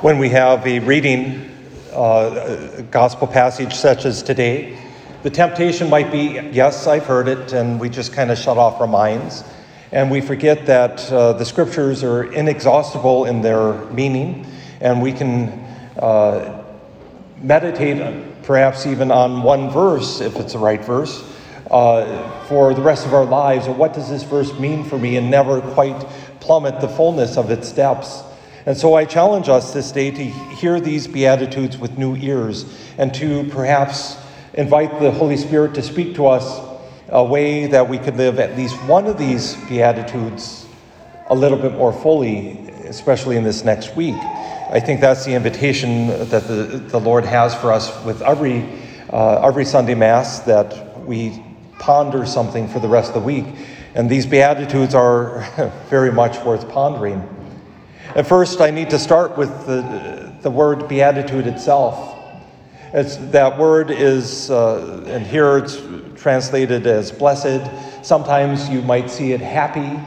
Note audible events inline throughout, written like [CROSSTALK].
when we have a reading, uh, gospel passage such as today, the temptation might be yes, I've heard it, and we just kind of shut off our minds. And we forget that uh, the scriptures are inexhaustible in their meaning, and we can uh, meditate perhaps even on one verse, if it's the right verse, uh, for the rest of our lives. Or what does this verse mean for me, and never quite plummet the fullness of its depths. And so I challenge us this day to hear these Beatitudes with new ears and to perhaps invite the Holy Spirit to speak to us a way that we could live at least one of these Beatitudes a little bit more fully, especially in this next week. I think that's the invitation that the, the Lord has for us with every, uh, every Sunday Mass that we ponder something for the rest of the week. And these Beatitudes are [LAUGHS] very much worth pondering. At first, I need to start with the, the word beatitude itself. It's, that word is, uh, and here it's translated as blessed. Sometimes you might see it happy,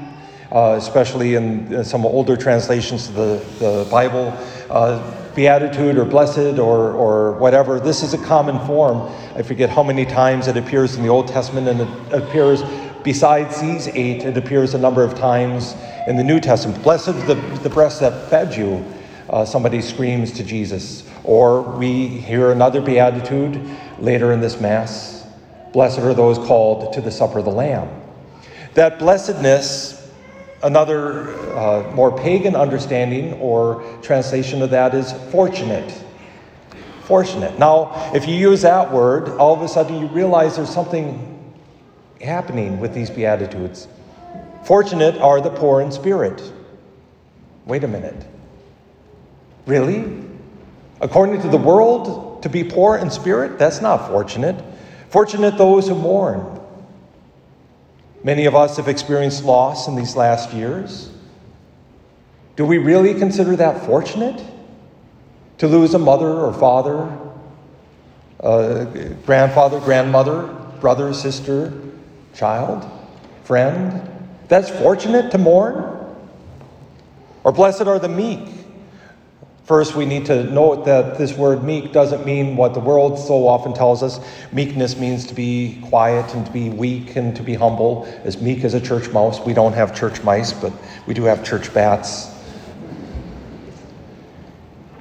uh, especially in some older translations of the, the Bible. Uh, beatitude or blessed or, or whatever, this is a common form. I forget how many times it appears in the Old Testament, and it appears Besides these eight, it appears a number of times in the New Testament. Blessed the, the breast that fed you, uh, somebody screams to Jesus. Or we hear another beatitude later in this Mass Blessed are those called to the supper of the Lamb. That blessedness, another uh, more pagan understanding or translation of that is fortunate. Fortunate. Now, if you use that word, all of a sudden you realize there's something happening with these Beatitudes. Fortunate are the poor in spirit. Wait a minute. Really? According to the world, to be poor in spirit, that's not fortunate. Fortunate those who mourn. Many of us have experienced loss in these last years. Do we really consider that fortunate? To lose a mother or father, a grandfather, grandmother, brother, sister, child, friend, that's fortunate to mourn? Or blessed are the meek. First, we need to note that this word meek doesn't mean what the world so often tells us. Meekness means to be quiet and to be weak and to be humble, as meek as a church mouse. We don't have church mice, but we do have church bats.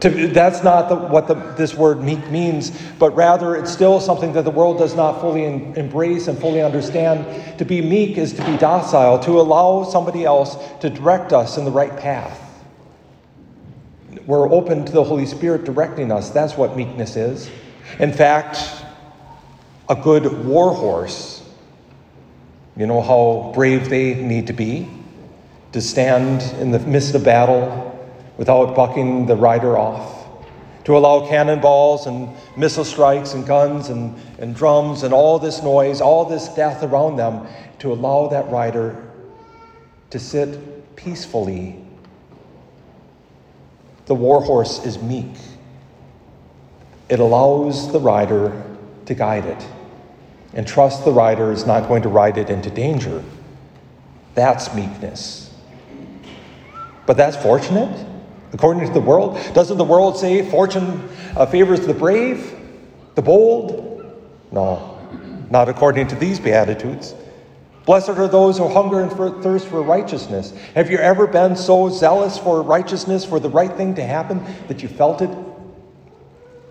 To, that's not the, what the, this word meek means, but rather it's still something that the world does not fully in, embrace and fully understand. To be meek is to be docile, to allow somebody else to direct us in the right path. We're open to the Holy Spirit directing us. That's what meekness is. In fact, a good war horse, you know how brave they need to be to stand in the midst of battle without bucking the rider off, to allow cannonballs and missile strikes and guns and, and drums and all this noise, all this death around them, to allow that rider to sit peacefully. The war horse is meek. It allows the rider to guide it and trust the rider is not going to ride it into danger. That's meekness. But that's fortunate. According to the world, doesn't the world say fortune uh, favors the brave, the bold? No, not according to these Beatitudes. Blessed are those who hunger and thirst for righteousness. Have you ever been so zealous for righteousness, for the right thing to happen, that you felt it?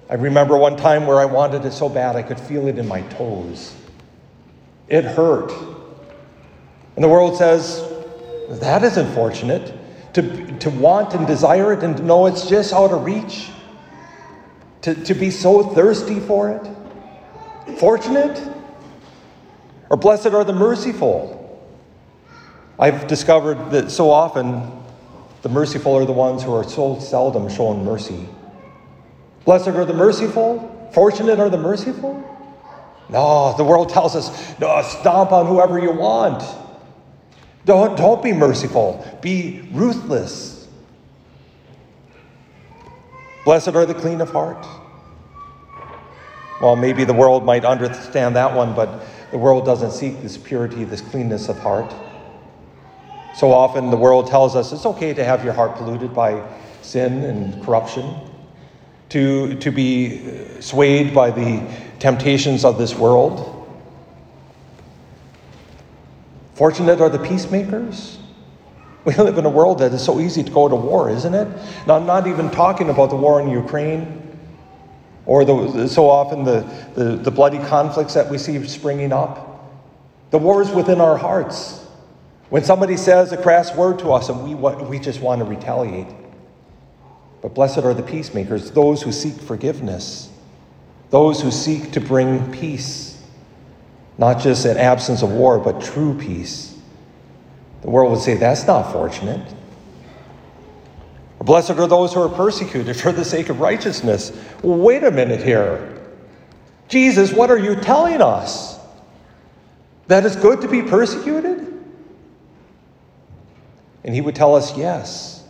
I remember one time where I wanted it so bad I could feel it in my toes. It hurt. And the world says, that isn't fortunate to, to want and desire it and to know it's just out of reach, to, to be so thirsty for it. Fortunate or blessed are the merciful. I've discovered that so often the merciful are the ones who are so seldom shown mercy. Blessed are the merciful, fortunate are the merciful. No, the world tells us, no, stomp on whoever you want. Don't, don't be merciful, be ruthless. Blessed are the clean of heart. Well, maybe the world might understand that one, but the world doesn't seek this purity, this cleanness of heart. So often the world tells us it's okay to have your heart polluted by sin and corruption, to, to be swayed by the temptations of this world. Fortunate are the peacemakers. We live in a world that is so easy to go to war, isn't it? Now, I'm not even talking about the war in Ukraine or the, so often the, the, the bloody conflicts that we see springing up. The wars within our hearts. When somebody says a crass word to us and we, we just want to retaliate. But blessed are the peacemakers, those who seek forgiveness, those who seek to bring peace, not just an absence of war, but true peace. The world would say, that's not fortunate. Blessed are those who are persecuted for the sake of righteousness. Wait a minute here. Jesus, what are you telling us? That it's good to be persecuted? And he would tell us, yes.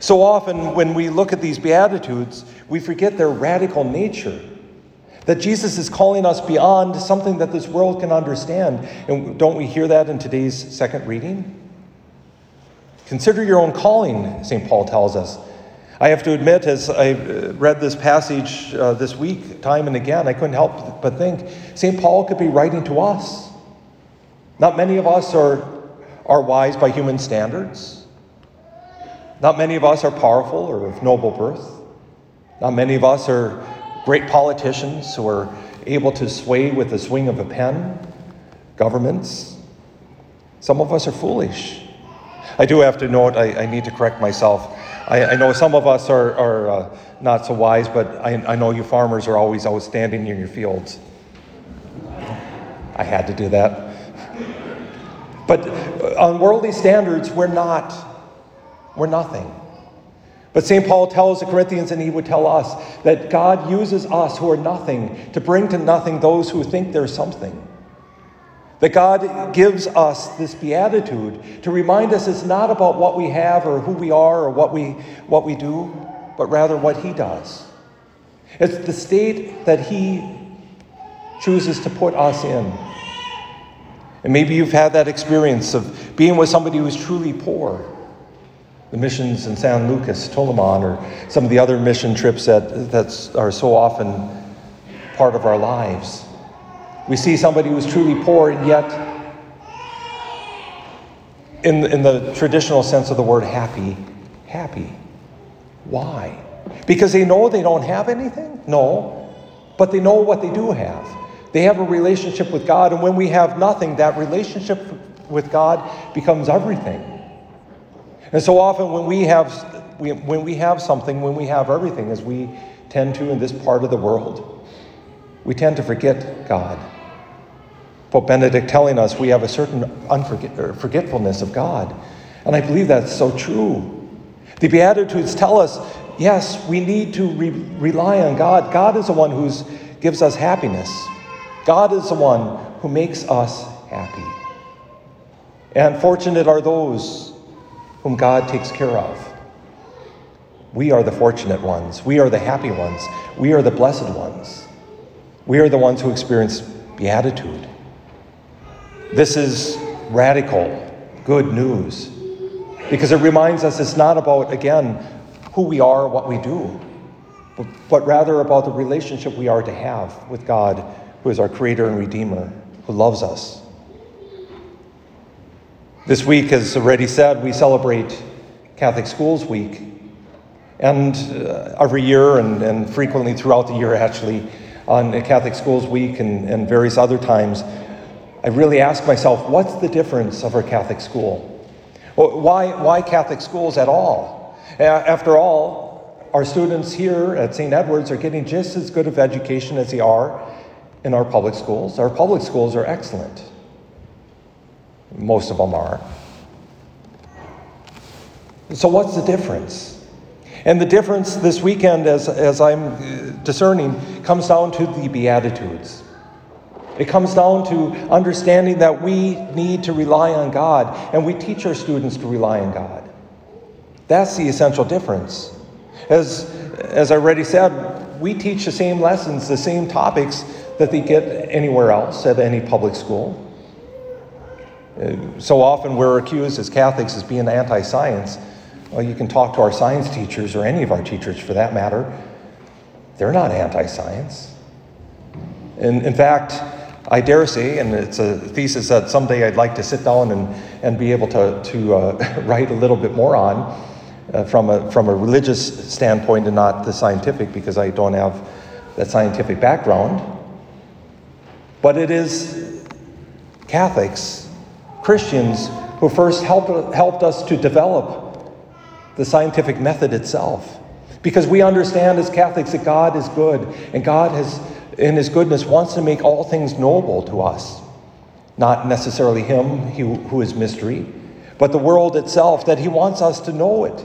So often, when we look at these Beatitudes, we forget their radical nature. That Jesus is calling us beyond something that this world can understand. And don't we hear that in today's second reading? Consider your own calling, St. Paul tells us. I have to admit, as I read this passage uh, this week, time and again, I couldn't help but think St. Paul could be writing to us. Not many of us are, are wise by human standards. Not many of us are powerful or of noble birth. Not many of us are great politicians who are able to sway with the swing of a pen governments. Some of us are foolish. I do have to note, I, I need to correct myself. I, I, know some of us are, are uh, not so wise, but I, I know you farmers are always outstanding in your fields. I had to do that. But on worldly standards, we're not. We're nothing. But St. Paul tells the Corinthians, and he would tell us, that God uses us who are nothing to bring to nothing those who think they're something. That God gives us this beatitude to remind us it's not about what we have or who we are or what we, what we do, but rather what He does. It's the state that He chooses to put us in. And maybe you've had that experience of being with somebody who's truly poor the missions in San Lucas, Tolimán, or some of the other mission trips that, that are so often part of our lives. We see somebody who's truly poor, and yet, in, in the traditional sense of the word happy, happy. Why? Because they know they don't have anything? No. But they know what they do have. They have a relationship with God, and when we have nothing, that relationship with God becomes everything. And so often when we have when we have something, when we have everything, as we tend to in this part of the world, we tend to forget God. Pope Benedict telling us we have a certain unforget- forgetfulness of God. And I believe that's so true. The Beatitudes tell us yes, we need to re- rely on God. God is the one who gives us happiness, God is the one who makes us happy. And fortunate are those whom God takes care of. We are the fortunate ones. We are the happy ones. We are the blessed ones. We are the ones who experience beatitude. This is radical, good news because it reminds us it's not about, again, who we are, what we do, but, but rather about the relationship we are to have with God, who is our Creator and Redeemer, who loves us. This week, as already said, we celebrate Catholic Schools Week. And uh, every year, and, and frequently throughout the year, actually, on Catholic Schools Week and, and various other times, I really ask myself, what's the difference of our Catholic school? Why, why Catholic schools at all? After all, our students here at St. Edward's are getting just as good of education as they are in our public schools. Our public schools are excellent. Most of them are. So, what's the difference? And the difference this weekend, as, as I'm uh, discerning, comes down to the Beatitudes. It comes down to understanding that we need to rely on God, and we teach our students to rely on God. That's the essential difference. As, as I already said, we teach the same lessons, the same topics that they get anywhere else at any public school. Uh, so often we're accused as Catholics as being anti science, Well, you can talk to our science teachers or any of our teachers for that matter. They're not anti science. In, in fact, I dare say, and it's a thesis that someday I'd like to sit down and, and be able to, to uh, [LAUGHS] write a little bit more on uh, from, a, from a religious standpoint and not the scientific because I don't have that scientific background. But it is Catholics, Christians, who first helped, helped us to develop the scientific method itself. Because we understand as Catholics that God is good, and God has in his goodness, wants to make all things noble to us. Not necessarily him who is mystery, but the world itself, that he wants us to know it,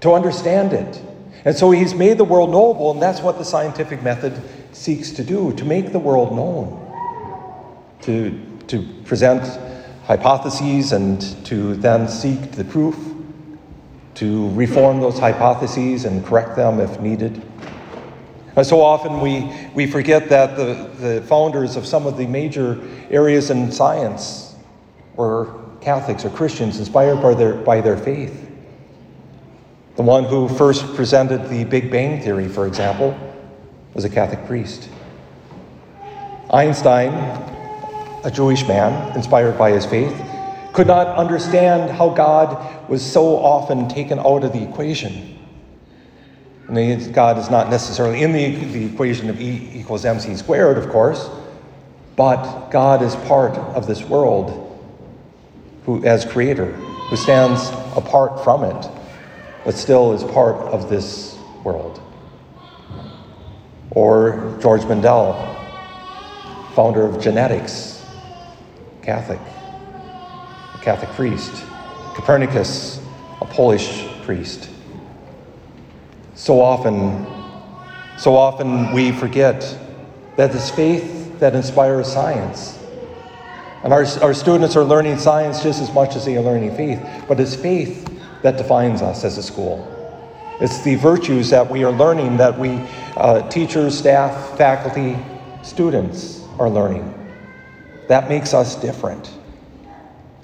to understand it. And so he's made the world noble, and that's what the scientific method seeks to do to make the world known, to, to present hypotheses and to then seek the proof, to reform those hypotheses and correct them if needed. So often we, we forget that the, the founders of some of the major areas in science were Catholics or Christians inspired by their, by their faith. The one who first presented the Big Bang Theory, for example, was a Catholic priest. Einstein, a Jewish man inspired by his faith, could not understand how God was so often taken out of the equation. And God is not necessarily in the, the equation of E equals mc squared, of course, but God is part of this world who, as creator, who stands apart from it, but still is part of this world. Or George Mendel, founder of genetics, Catholic, a Catholic priest. Copernicus, a Polish priest. So often, so often we forget that it's faith that inspires science. And our, our students are learning science just as much as they are learning faith, but it's faith that defines us as a school. It's the virtues that we are learning that we, uh, teachers, staff, faculty, students, are learning. That makes us different.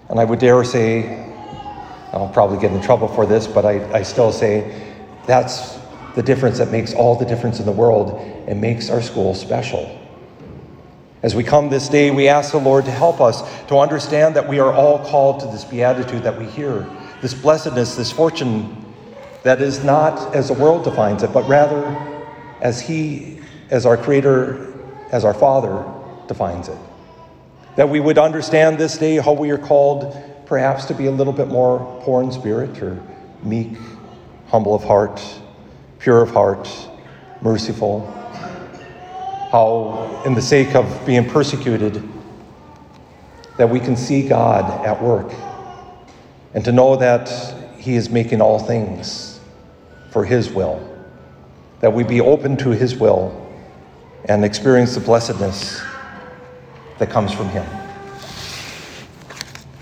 And I would dare say, I'll probably get in trouble for this, but I, I still say that's the difference that makes all the difference in the world and makes our school special. As we come this day, we ask the Lord to help us to understand that we are all called to this beatitude that we hear, this blessedness, this fortune that is not as the world defines it, but rather as He, as our Creator, as our Father defines it. That we would understand this day how we are called perhaps to be a little bit more poor in spirit or meek, humble of heart, pure of heart, merciful. How, in the sake of being persecuted, that we can see God at work and to know that He is making all things for His will. That we be open to His will and experience the blessedness that comes from Him.